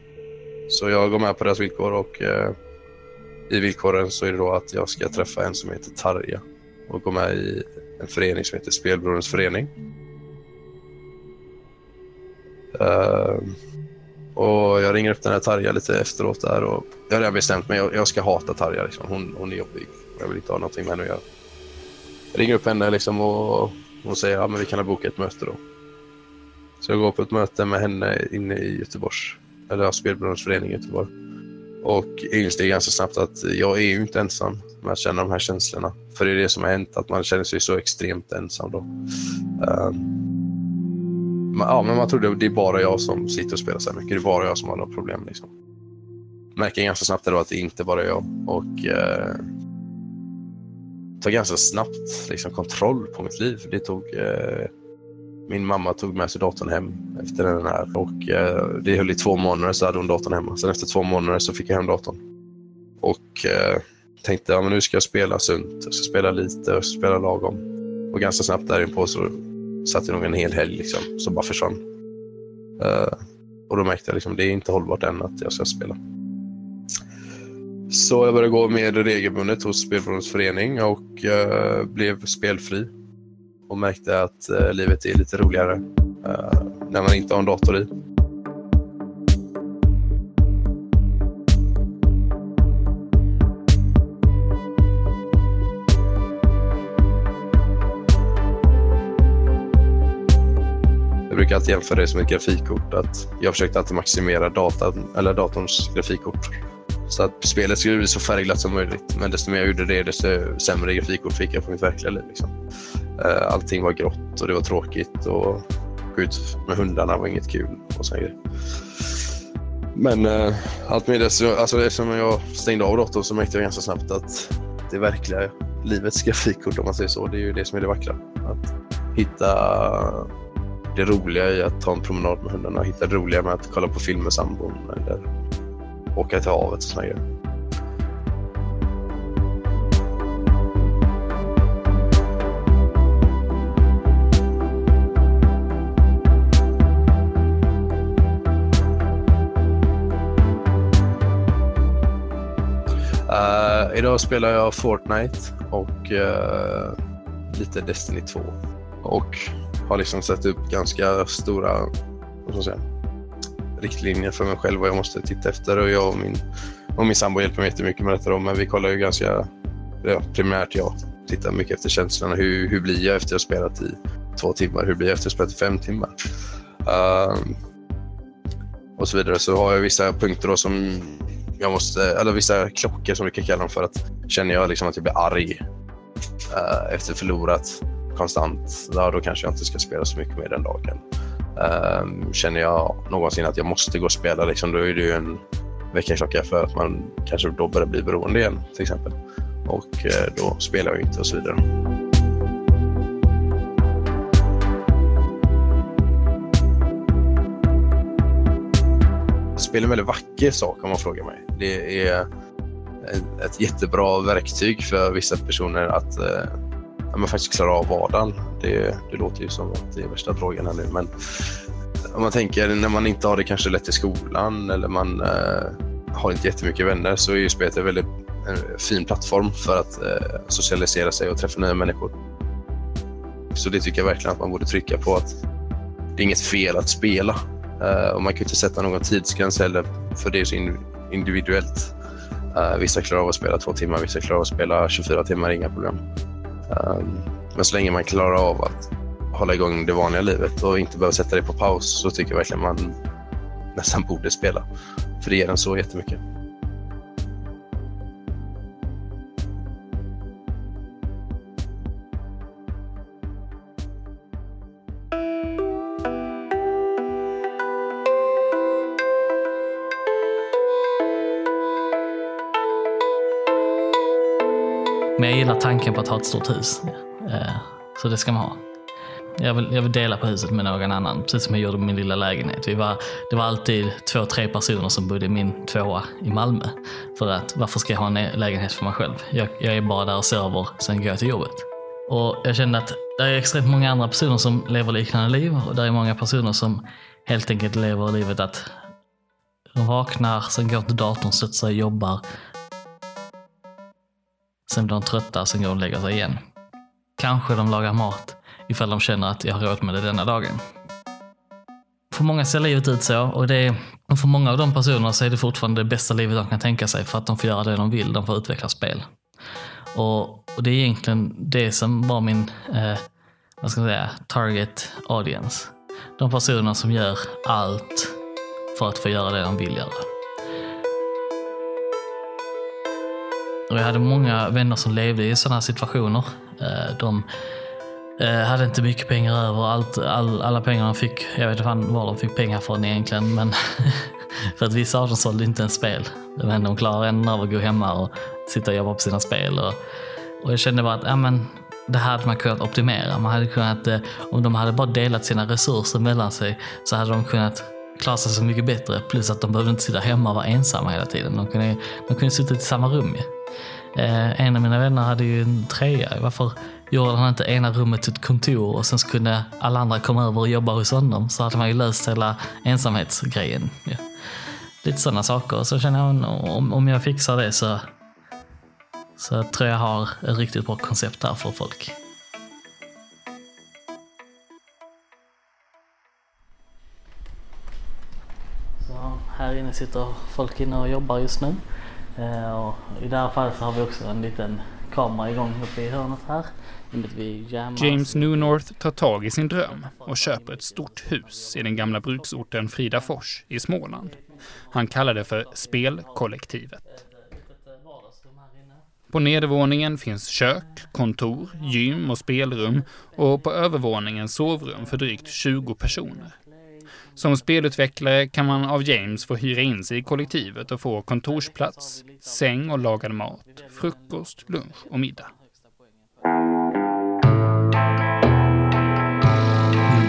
Så jag går med på deras villkor och eh, i villkoren så är det då att jag ska träffa en som heter Tarja och gå med i en förening som heter Spelberoendes förening. Uh, och jag ringer upp den här Tarja lite efteråt där och jag har redan bestämt mig. Jag, jag ska hata Tarja. Liksom. Hon, hon är jobbig. Jag vill inte ha någonting med henne att göra. Jag ringer upp henne liksom och hon säger att ja, vi kan ha bokat ett möte då. Så jag går på ett möte med henne inne i Göteborgs, eller ja, Spelberoendets förening i Göteborg. Och inser ganska snabbt att jag är ju inte ensam med att känna de här känslorna. För det är det som har hänt, att man känner sig så extremt ensam då. Uh, ja, men man trodde det är bara jag som sitter och spelar så här mycket. Det är bara jag som har några problem. Liksom. Märker ganska snabbt då att det inte bara är jag. Och uh, ta ganska snabbt liksom, kontroll på mitt liv. Det tog, eh, min mamma tog med sig datorn hem efter den här och eh, det höll i två månader så hade hon datorn hemma. Sen efter två månader så fick jag hem datorn. Och eh, tänkte ja, men nu ska jag spela sunt, jag ska spela lite och spela lagom. Och ganska snabbt därinpå så satt jag nog en hel helg liksom, som bara försvann. Eh, och då märkte jag liksom, det är inte hållbart än att jag ska spela. Så jag började gå mer regelbundet hos Spelberoendes förening och uh, blev spelfri. Och märkte att uh, livet är lite roligare eh, när man inte har en dator i. Jag brukar alltid jämföra det som ett grafikkort. Att jag försökte alltid maximera datan, eller datorns grafikkort. Så att spelet skulle bli så färgglatt som möjligt. Men desto mer jag gjorde det, desto sämre grafikkort fick jag på mitt verkliga liv. Liksom. Eh, allting var grått och det var tråkigt och gå ut med hundarna var inget kul. och så Men eh, allt med det, alltså, eftersom jag stängde av datorn så märkte jag ganska snabbt att det verkliga livets grafikkort, om man säger så, det är ju det som är det vackra. Att hitta det roliga i att ta en promenad med hundarna. Hitta det roliga med att kolla på film med sambon eller åka till havet och såna grejer. Uh, idag spelar jag Fortnite och uh, lite Destiny 2. Och har liksom satt upp ganska stora vad ska man säga, riktlinjer för mig själv vad jag måste titta efter. Och jag och min, och min sambo hjälper mig jättemycket med detta. Då, men vi kollar ju ganska, ja, primärt jag tittar mycket efter känslorna. Hur, hur blir jag efter att ha spelat i två timmar? Hur blir jag efter att ha spelat i fem timmar? Um, och så vidare. Så har jag vissa punkter då som jag måste, eller vissa klockor som vi kan kalla dem för. att Känner jag liksom att jag blir arg uh, efter förlorat konstant, ja, då kanske jag inte ska spela så mycket mer den dagen. Um, känner jag någonsin att jag måste gå och spela, liksom, då är det ju en väckarklocka för att man kanske då börjar bli beroende igen till exempel. Och uh, då spelar jag inte och så vidare. Spel är en väldigt vacker sak om man frågar mig. Det är ett jättebra verktyg för vissa personer att uh, ja, man faktiskt klarar av vardagen. Det, det låter ju som att det är värsta drogen här nu, men om man tänker när man inte har det kanske lätt i skolan eller man eh, har inte jättemycket vänner så är ju spelet en väldigt en fin plattform för att eh, socialisera sig och träffa nya människor. Så det tycker jag verkligen att man borde trycka på att det är inget fel att spela. Eh, och man kan inte sätta någon tidsgräns heller för det är så individuellt. Eh, vissa klarar av att spela två timmar, vissa klarar av att spela 24 timmar, inga problem. Ehm, men så länge man klarar av att hålla igång det vanliga livet och inte behöver sätta det på paus så tycker jag verkligen man nästan borde spela. För det ger en så jättemycket. Men jag gillar tanken på att ha ett stort hus. Eh, så det ska man ha. Jag vill, jag vill dela på huset med någon annan, precis som jag gjorde med min lilla lägenhet. Vi var, det var alltid två, tre personer som bodde i min tvåa i Malmö. För att varför ska jag ha en lägenhet för mig själv? Jag, jag är bara där och sover, sen går jag till jobbet. Och jag kände att det är extremt många andra personer som lever liknande liv och det är många personer som helt enkelt lever livet att de vaknar, sen går till datorn, sig och jobbar, Sen blir de trötta, sen går de och lägger sig igen. Kanske de lagar mat ifall de känner att jag har råd med det denna dagen. För många ser livet ut så och, det, är, för många av de personerna så är det fortfarande det bästa livet de kan tänka sig för att de får göra det de vill, de får utveckla spel. Och, och det är egentligen det som var min, eh, vad ska jag säga, target audience. De personerna som gör allt för att få göra det de vill göra. Och jag hade många vänner som levde i sådana situationer. Eh, de eh, hade inte mycket pengar över. Allt, all, alla pengar de fick, jag vet inte var de fick pengar från egentligen, men för att vissa av dem sålde inte ens spel. Men de klarade ändå av att gå hemma och sitta och jobba på sina spel. Och, Och jag kände bara att ja, men, det här hade man kunnat optimera. Man hade kunnat, eh, om de hade bara delat sina resurser mellan sig så hade de kunnat klara sig så mycket bättre. Plus att de behövde inte sitta hemma och vara ensamma hela tiden. De kunde, de kunde sitta i samma rum ju. Eh, en av mina vänner hade ju en trea. Varför gjorde han inte ena rummet till ett kontor och sen så kunde alla andra komma över och jobba hos honom? Så hade man ju löst hela ensamhetsgrejen. Ja. Lite sådana saker. Så känner jag om, om jag fixar det så, så tror jag har ett riktigt bra koncept där för folk. Här inne sitter folk inne och jobbar just nu. Eh, och I det här fallet så har vi också en liten kamera igång uppe i hörnet här. James Newnorth tar tag i sin dröm och köper ett stort hus i den gamla bruksorten Fridafors i Småland. Han kallar det för Spelkollektivet. På nedervåningen finns kök, kontor, gym och spelrum och på övervåningen sovrum för drygt 20 personer. Som spelutvecklare kan man av James få hyra in sig i kollektivet och få kontorsplats, säng och lagad mat, frukost, lunch och middag.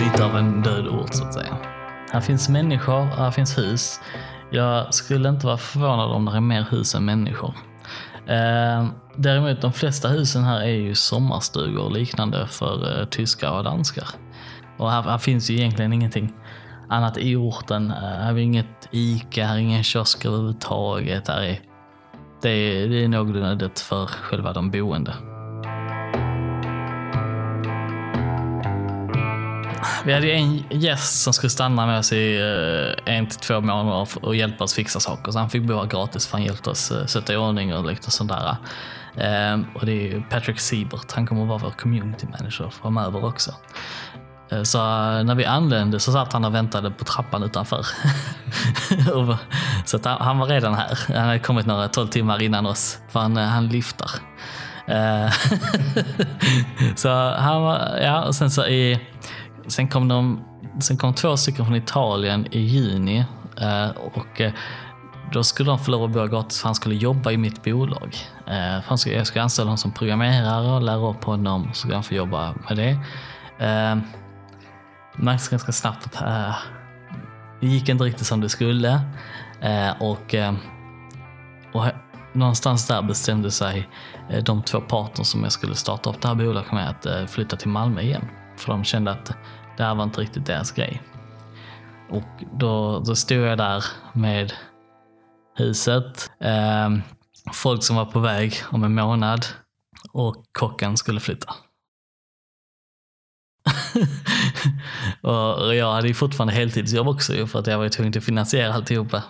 Lite av en död ort så att säga. Här finns människor, här finns hus. Jag skulle inte vara förvånad om det är mer hus än människor. Eh, däremot de flesta husen här är ju sommarstugor liknande för eh, tyskar och danskar. Och här, här finns ju egentligen ingenting annat i orten. Eh, här har vi inget ICA, här är ingen kiosk överhuvudtaget. Här är, det, är, det är någorlunda dött för själva de boende. Vi hade en gäst som skulle stanna med oss i eh, en till två månader och hjälpa oss fixa saker. Så han fick bo här gratis för han hjälpte oss eh, sätta i ordning och lite sånt där. Och det är Patrick Siebert. Han kommer att vara vår community manager framöver också. Eh, så eh, när vi anlände så satt han och väntade på trappan utanför. så han var redan här. Han hade kommit några tolv timmar innan oss, för han, eh, han lyfter. så han var, ja, och sen så i Sen kom, de, sen kom två stycken från Italien i juni och då skulle de få lov att bo gratis för han skulle jobba i mitt bolag. Jag skulle anställa honom som programmerare och lära upp honom så skulle han få jobba med det. Märktes ganska snabbt att eh, det gick inte riktigt som det skulle. Eh, och, eh, och någonstans där bestämde sig de två parterna som jag skulle starta upp det här bolaget med att flytta till Malmö igen. För de kände att det här var inte riktigt deras grej. Och då, då stod jag där med huset, folk som var på väg om en månad och kocken skulle flytta. och jag hade ju fortfarande heltidsjobb också för att jag var tvungen att finansiera alltihopa.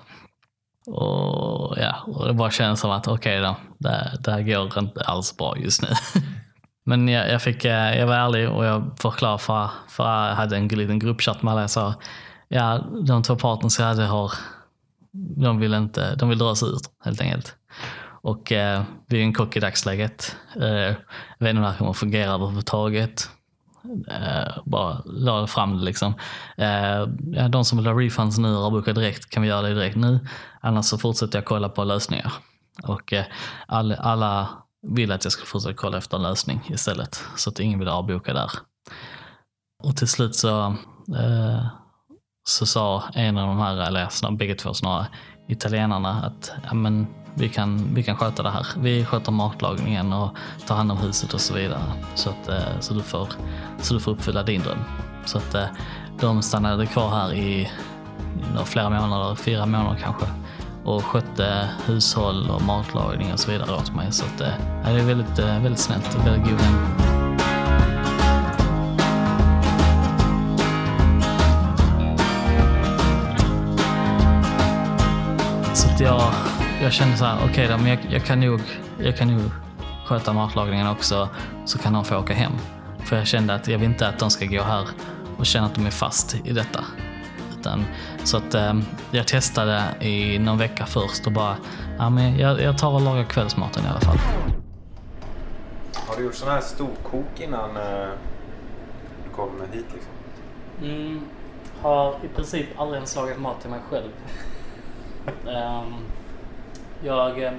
Och, ja, och det bara kändes som att okej okay då, det, det här går inte alls bra just nu. Men jag, jag, fick, eh, jag var ärlig och jag förklarade för, för jag hade en liten gruppchatt med alla. Jag sa, ja, de två partners jag hade har, de vill inte, de vill dra sig ut helt enkelt. Och eh, vi är en kock i dagsläget. Eh, jag vet inte om det här kommer att fungera överhuvudtaget. Eh, bara la fram det liksom. Eh, de som vill ha refunds nu och avboka direkt kan vi göra det direkt nu. Annars så fortsätter jag kolla på lösningar. Och eh, all, alla vill att jag ska fortsätta kolla efter en lösning istället. Så att ingen vill avboka där. Och till slut så, eh, så sa en av de här, eller snarare, bägge två snarare, italienarna att ja, men, vi, kan, vi kan sköta det här. Vi sköter matlagningen och tar hand om huset och så vidare. Så, att, eh, så, du, får, så du får uppfylla din dröm. Så att eh, de stannade kvar här i flera månader, fyra månader kanske och skötte hushåll och matlagning och så vidare åt mig. Så att, eh, det är väldigt, väldigt snällt och väldigt god vän. Så att jag, jag kände så här, okej okay då, men jag, jag, kan nog, jag kan nog sköta matlagningen också, så kan de få åka hem. För jag kände att jag vill inte att de ska gå här och känna att de är fast i detta. Utan, så att eh, jag testade i någon vecka först och bara, ja men jag, jag tar och lagar kvällsmaten i alla fall. Har du gjort sån här storkok innan eh, du kom hit liksom? Mm, har i princip aldrig ens lagat mat till mig själv. um, jag, eh,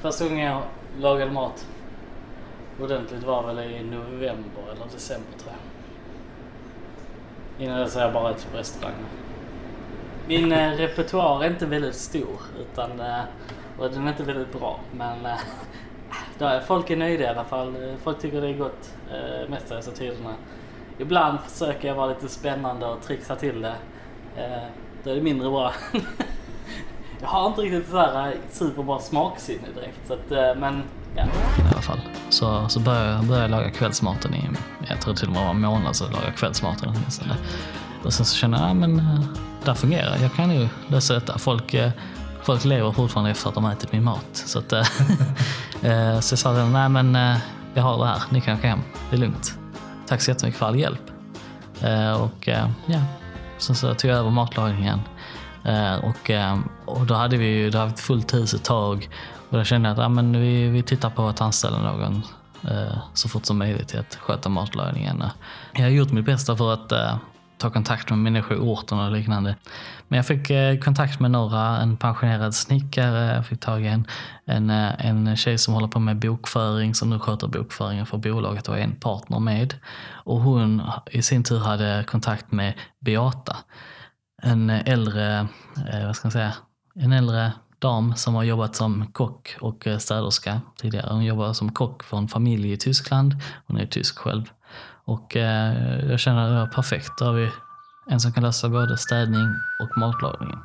första gången jag lagade mat ordentligt var väl i november eller december tror jag. Innan dess har jag bara ätit på restaurang. Min eh, repertoar är inte väldigt stor utan, eh, och den är inte väldigt bra. Men eh, då folk är nöjda i alla fall. Folk tycker det är gott eh, mestadels av tiderna. Ibland försöker jag vara lite spännande och trixa till det. Eh, då är det mindre bra. jag har inte riktigt så här eh, superbra smaksinne direkt. Så att, eh, men ja. I alla fall. Så, så började jag, började jag laga kvällsmaten i, jag tror till och med var en månad så lagade jag kvällsmaten åtminstone. Och sen så kände jag, ja men eh, det här fungerar. Jag kan ju lösa detta. Folk, folk lever fortfarande efter att de har ätit min mat. Så, att, så jag sa till dem, nej men jag har det här. Ni kan åka hem. Det är lugnt. Tack så jättemycket för all hjälp. Och ja, sen så tog jag över matlagningen. Eh, och, eh, och då hade vi ju då hade vi ett fullt hus ett tag. Och då kände jag att ja, men vi, vi tittar på att anställa någon eh, så fort som möjligt till att sköta matlagningen. Jag har gjort mitt bästa för att ta kontakt med människor i orten och liknande. Men jag fick kontakt med några, en pensionerad snickare, jag fick tag i en, en, en tjej som håller på med bokföring, som nu sköter bokföringen för bolaget och är en partner med. Och hon i sin tur hade kontakt med Beata, en äldre, eh, vad ska man säga, en äldre dam som har jobbat som kock och eh, städerska tidigare. Hon jobbar som kock för en familj i Tyskland. Hon är tysk själv. Och eh, jag känner att det var perfekt. Då har vi en som kan lösa både städning och matlagningen.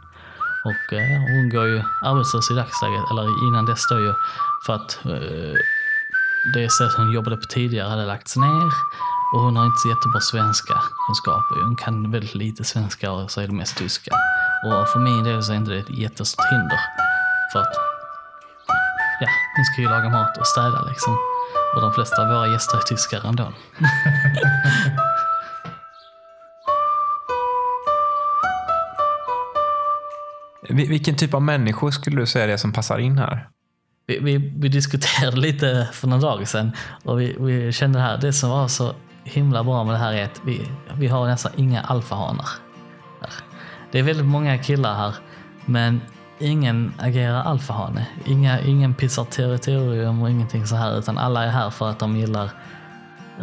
Och eh, hon går ju arbetslös i dagsläget, eller innan dess då ju, för att eh, det sätt hon jobbade på tidigare hade lagts ner. Och hon har inte så jättebra svenska kunskaper. Hon kan väldigt lite svenska och så är det mest tyska. Och för min del så är inte det ett jättestort hinder. För att, ja, hon ska ju laga mat och städa liksom. Och de flesta av våra gäster är tyskar ändå. Vi- Vilken typ av människor skulle du säga det är som passar in här? Vi, vi, vi diskuterade lite för några dagar sedan och vi, vi kände det här, det som var så himla bra med det här är att vi, vi har nästan inga alfahanar. Det är väldigt många killar här, men ingen agerar alfahane. Inga, ingen pissar territorium och ingenting så här, utan alla är här för att de gillar,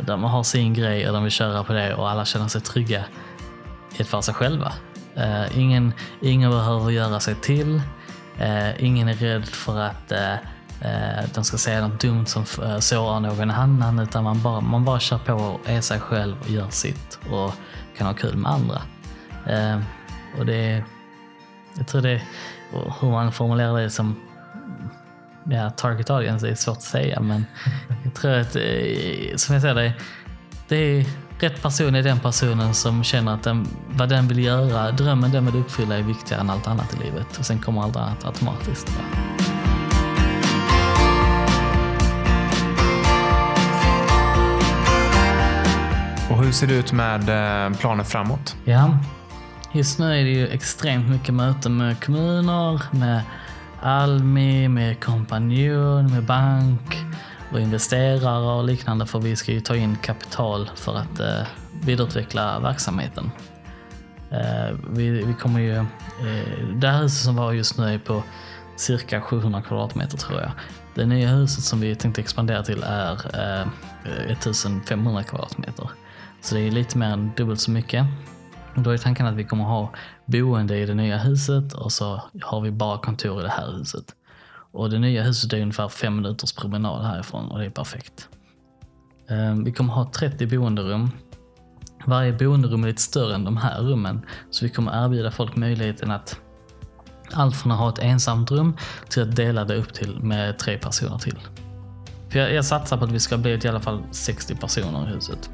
de har sin grej och de vill köra på det och alla känner sig trygga i att vara sig själva. Uh, ingen, ingen behöver göra sig till. Uh, ingen är rädd för att uh, de ska säga något dumt som uh, sårar någon annan. Utan man bara, man bara kör på och är sig själv och gör sitt och kan ha kul med andra. Eh, och det Jag tror det hur man formulerar det som ja, target audience är svårt att säga. Men jag tror att, eh, som jag ser det, det är rätt person är den personen som känner att den, vad den vill göra, drömmen den vill uppfylla är viktigare än allt annat i livet. Och sen kommer allt annat automatiskt. Hur ser det ut med planen planer framåt? Ja, just nu är det ju extremt mycket möten med kommuner, med Almi, med kompanjon, med bank och investerare och liknande för vi ska ju ta in kapital för att eh, vidareutveckla verksamheten. Eh, vi, vi kommer ju, eh, det här huset som var just nu är på cirka 700 kvadratmeter tror jag. Det nya huset som vi tänkte expandera till är eh, 1500 kvadratmeter. Så det är lite mer än dubbelt så mycket. Och då är tanken att vi kommer ha boende i det nya huset och så har vi bara kontor i det här huset. Och det nya huset är ungefär fem minuters promenad härifrån och det är perfekt. Ehm, vi kommer ha 30 boenderum. Varje boenderum är lite större än de här rummen. Så vi kommer erbjuda folk möjligheten att allt från att ha ett ensamt rum till att dela det upp till med tre personer till. För jag, jag satsar på att vi ska bli i alla fall 60 personer i huset.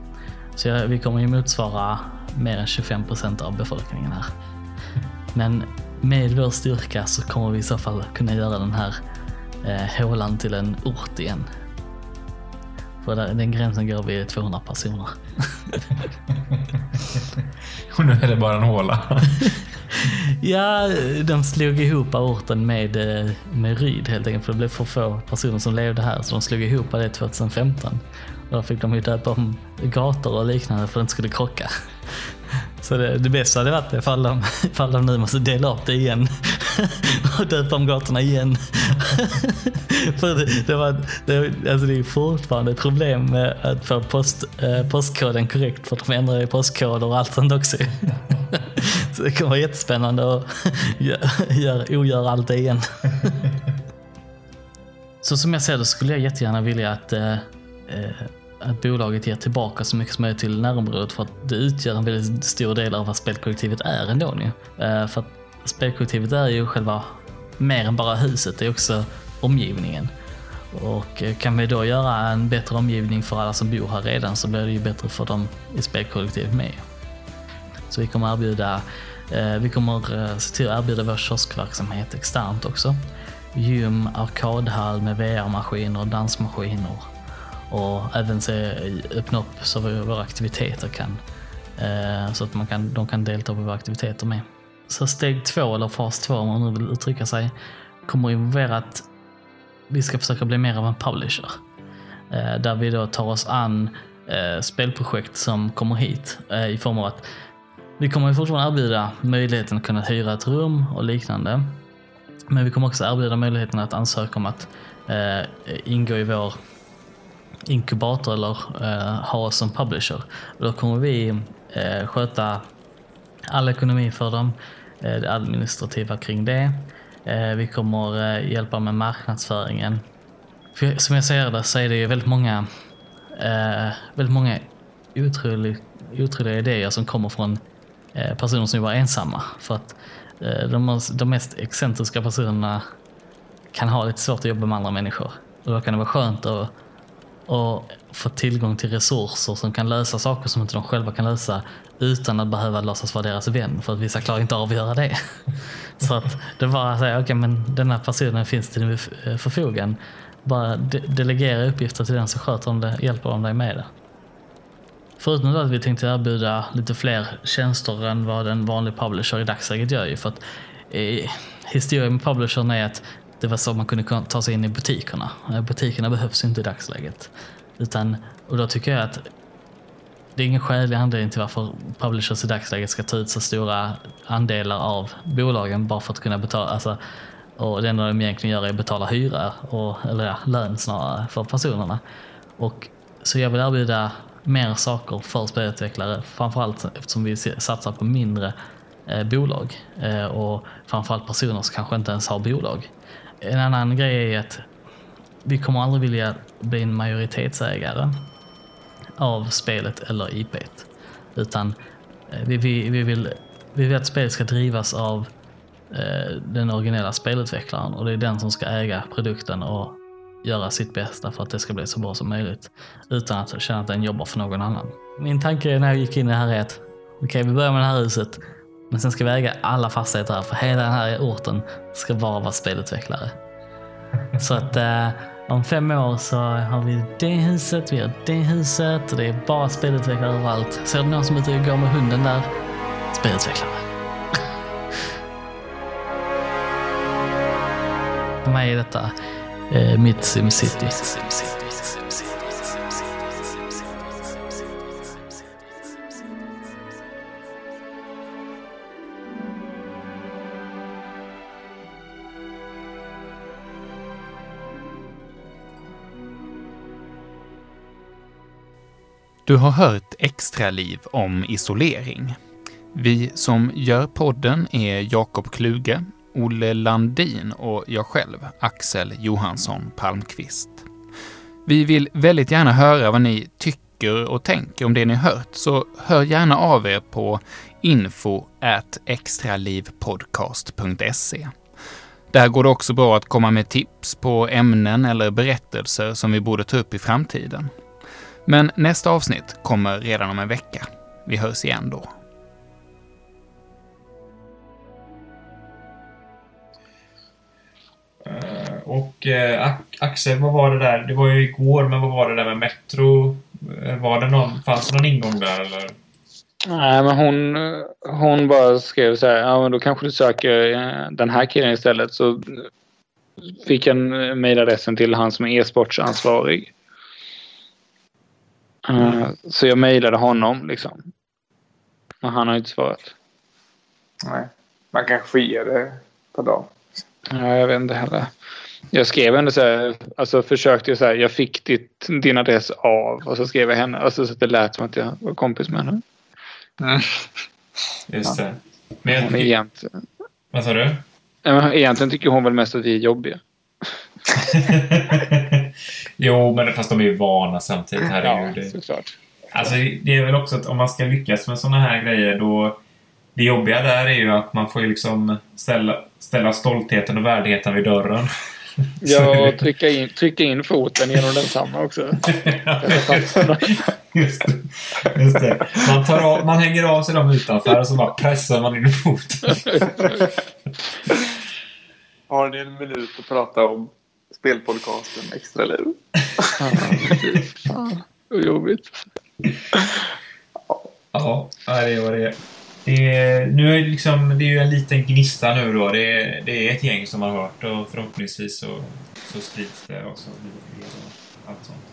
Så vi kommer ju motsvara mer än 25 procent av befolkningen här. Men med vår styrka så kommer vi i så fall kunna göra den här eh, hålan till en ort igen. För den gränsen går vid 200 personer. Och nu är det bara en håla. Ja, de slog ihop orten med, eh, med Ryd helt enkelt för det blev för få personer som levde här så de slog ihop det 2015. Och då fick de ju döpa om gator och liknande för att det inte skulle krocka. Så det, det bästa hade varit ifall de, ifall de nu måste dela upp det igen och döpa om gatorna igen. För det, det, var, det, alltså det är fortfarande ett problem med att få post, eh, postkoden korrekt för de ändrar ju postkoder och allt sånt också. Så det kommer vara jättespännande att gör, ogöra allt det igen. Så som jag ser det skulle jag jättegärna vilja att eh, eh, att bolaget ger tillbaka så mycket som möjligt till närområdet för att det utgör en väldigt stor del av vad spelkollektivet är ändå nu. Eh, för att spelkollektivet är ju själva mer än bara huset, det är också omgivningen. Och eh, kan vi då göra en bättre omgivning för alla som bor här redan så blir det ju bättre för dem i spelkollektivet med. Så vi kommer erbjuda eh, vi kommer se till att erbjuda vår kioskverksamhet externt också. Gym, arkadhall med VR-maskiner och dansmaskiner och även se, öppna upp så våra aktiviteter kan, eh, så att man kan, de kan delta på våra aktiviteter med. Så steg två, eller fas två om man nu vill uttrycka sig, kommer involvera att vi ska försöka bli mer av en publisher. Eh, där vi då tar oss an eh, spelprojekt som kommer hit eh, i form av att vi kommer fortfarande erbjuda möjligheten att kunna hyra ett rum och liknande. Men vi kommer också erbjuda möjligheten att ansöka om att eh, ingå i vår inkubator eller eh, ha oss som publisher. Då kommer vi eh, sköta all ekonomi för dem, eh, det administrativa kring det. Eh, vi kommer eh, hjälpa med marknadsföringen. För, som jag ser det så är det ju väldigt många, eh, väldigt många otroliga, otroliga idéer som kommer från eh, personer som jobbar ensamma. För att eh, de, de mest excentriska personerna kan ha lite svårt att jobba med andra människor. Och då kan det vara skönt att och få tillgång till resurser som kan lösa saker som inte de själva kan lösa utan att behöva låtsas vara deras vän för att vissa klarar inte av att göra det. Så att det bara att säga, okej okay, men den här personen finns till din eh, förfogan. Bara de delegera uppgifter till den så sköter de det, hjälper de dig med det. Förutom att vi tänkte erbjuda lite fler tjänster än vad en vanlig publisher i dagsläget gör ju för att eh, historien med publishern är att det var så man kunde ta sig in i butikerna. Eh, butikerna behövs inte i dagsläget. Utan, och då tycker jag att det är ingen skälig anledning till varför publishers i dagsläget ska ta ut så stora andelar av bolagen bara för att kunna betala. Alltså, och det enda de egentligen gör är att betala hyra, och, eller ja, lön snarare, för personerna. Och, så jag vill erbjuda mer saker för spelutvecklare, framförallt eftersom vi satsar på mindre eh, bolag eh, och framförallt personer som kanske inte ens har bolag. En annan grej är att vi kommer aldrig vilja bli en majoritetsägare av spelet eller IP. Utan eh, vi, vi, vi, vill, vi vill att spelet ska drivas av eh, den originella spelutvecklaren och det är den som ska äga produkten och göra sitt bästa för att det ska bli så bra som möjligt utan att känna att den jobbar för någon annan. Min tanke när jag gick in i det här är att okej, okay, vi börjar med det här huset. Men sen ska vi äga alla fastigheter här, för hela den här orten ska bara vara spelutvecklare. Så att eh, om fem år så har vi det huset, vi har det huset och det är bara spelutvecklare överallt. Ser du någon som är ute och går med hunden där? Spelutvecklare. För mig är detta eh, mitt SimCity. Du har hört extra liv om isolering. Vi som gör podden är Jakob Kluge, Olle Landin och jag själv, Axel Johansson Palmqvist. Vi vill väldigt gärna höra vad ni tycker och tänker om det ni hört, så hör gärna av er på info extralivpodcast.se. Där går det också bra att komma med tips på ämnen eller berättelser som vi borde ta upp i framtiden. Men nästa avsnitt kommer redan om en vecka. Vi hörs igen då. Eh, och eh, Axel, vad var det där? Det var ju igår, men vad var det där med Metro? Eh, var det någon, fanns det någon ingång där eller? Nej, men hon, hon bara skrev så här, ja men då kanske du söker eh, den här killen istället. Så fick jag mejladressen till han som är e-sportsansvarig. Uh, så jag mejlade honom liksom. Men han har inte svarat. Nej. Man kanske får ge det per dag. Ja, jag vet inte heller. Jag skrev ändå så här, alltså försökte jag så här, jag fick ditt, din adress av och så skrev jag henne, alltså så att det lät som att jag var kompis med henne. Just det. Men jag, Men egentligen, vad sa du? Egentligen tycker hon väl mest att vi är jobbiga. jo, men fast de är ju vana samtidigt. Herregud. Ja, Det- såklart. Alltså, det är väl också att om man ska lyckas med såna här grejer då... Det jobbiga där är ju att man får ju liksom ställa, ställa stoltheten och värdigheten vid dörren. Ja, och trycka in, trycka in foten genom densamma också. Just det. Just det. Man, tar av, man hänger av sig dem utanför och så bara pressar man in foten. Har ni en minut att prata om spelpodcasten Extra liv? Fan, vad jobbigt. Ja, det är vad det. Det är, nu är det, liksom, det är ju en liten gnista nu då. Det är, det är ett gäng som har hört och förhoppningsvis så, så sprids det också. lite fler och Allt sånt.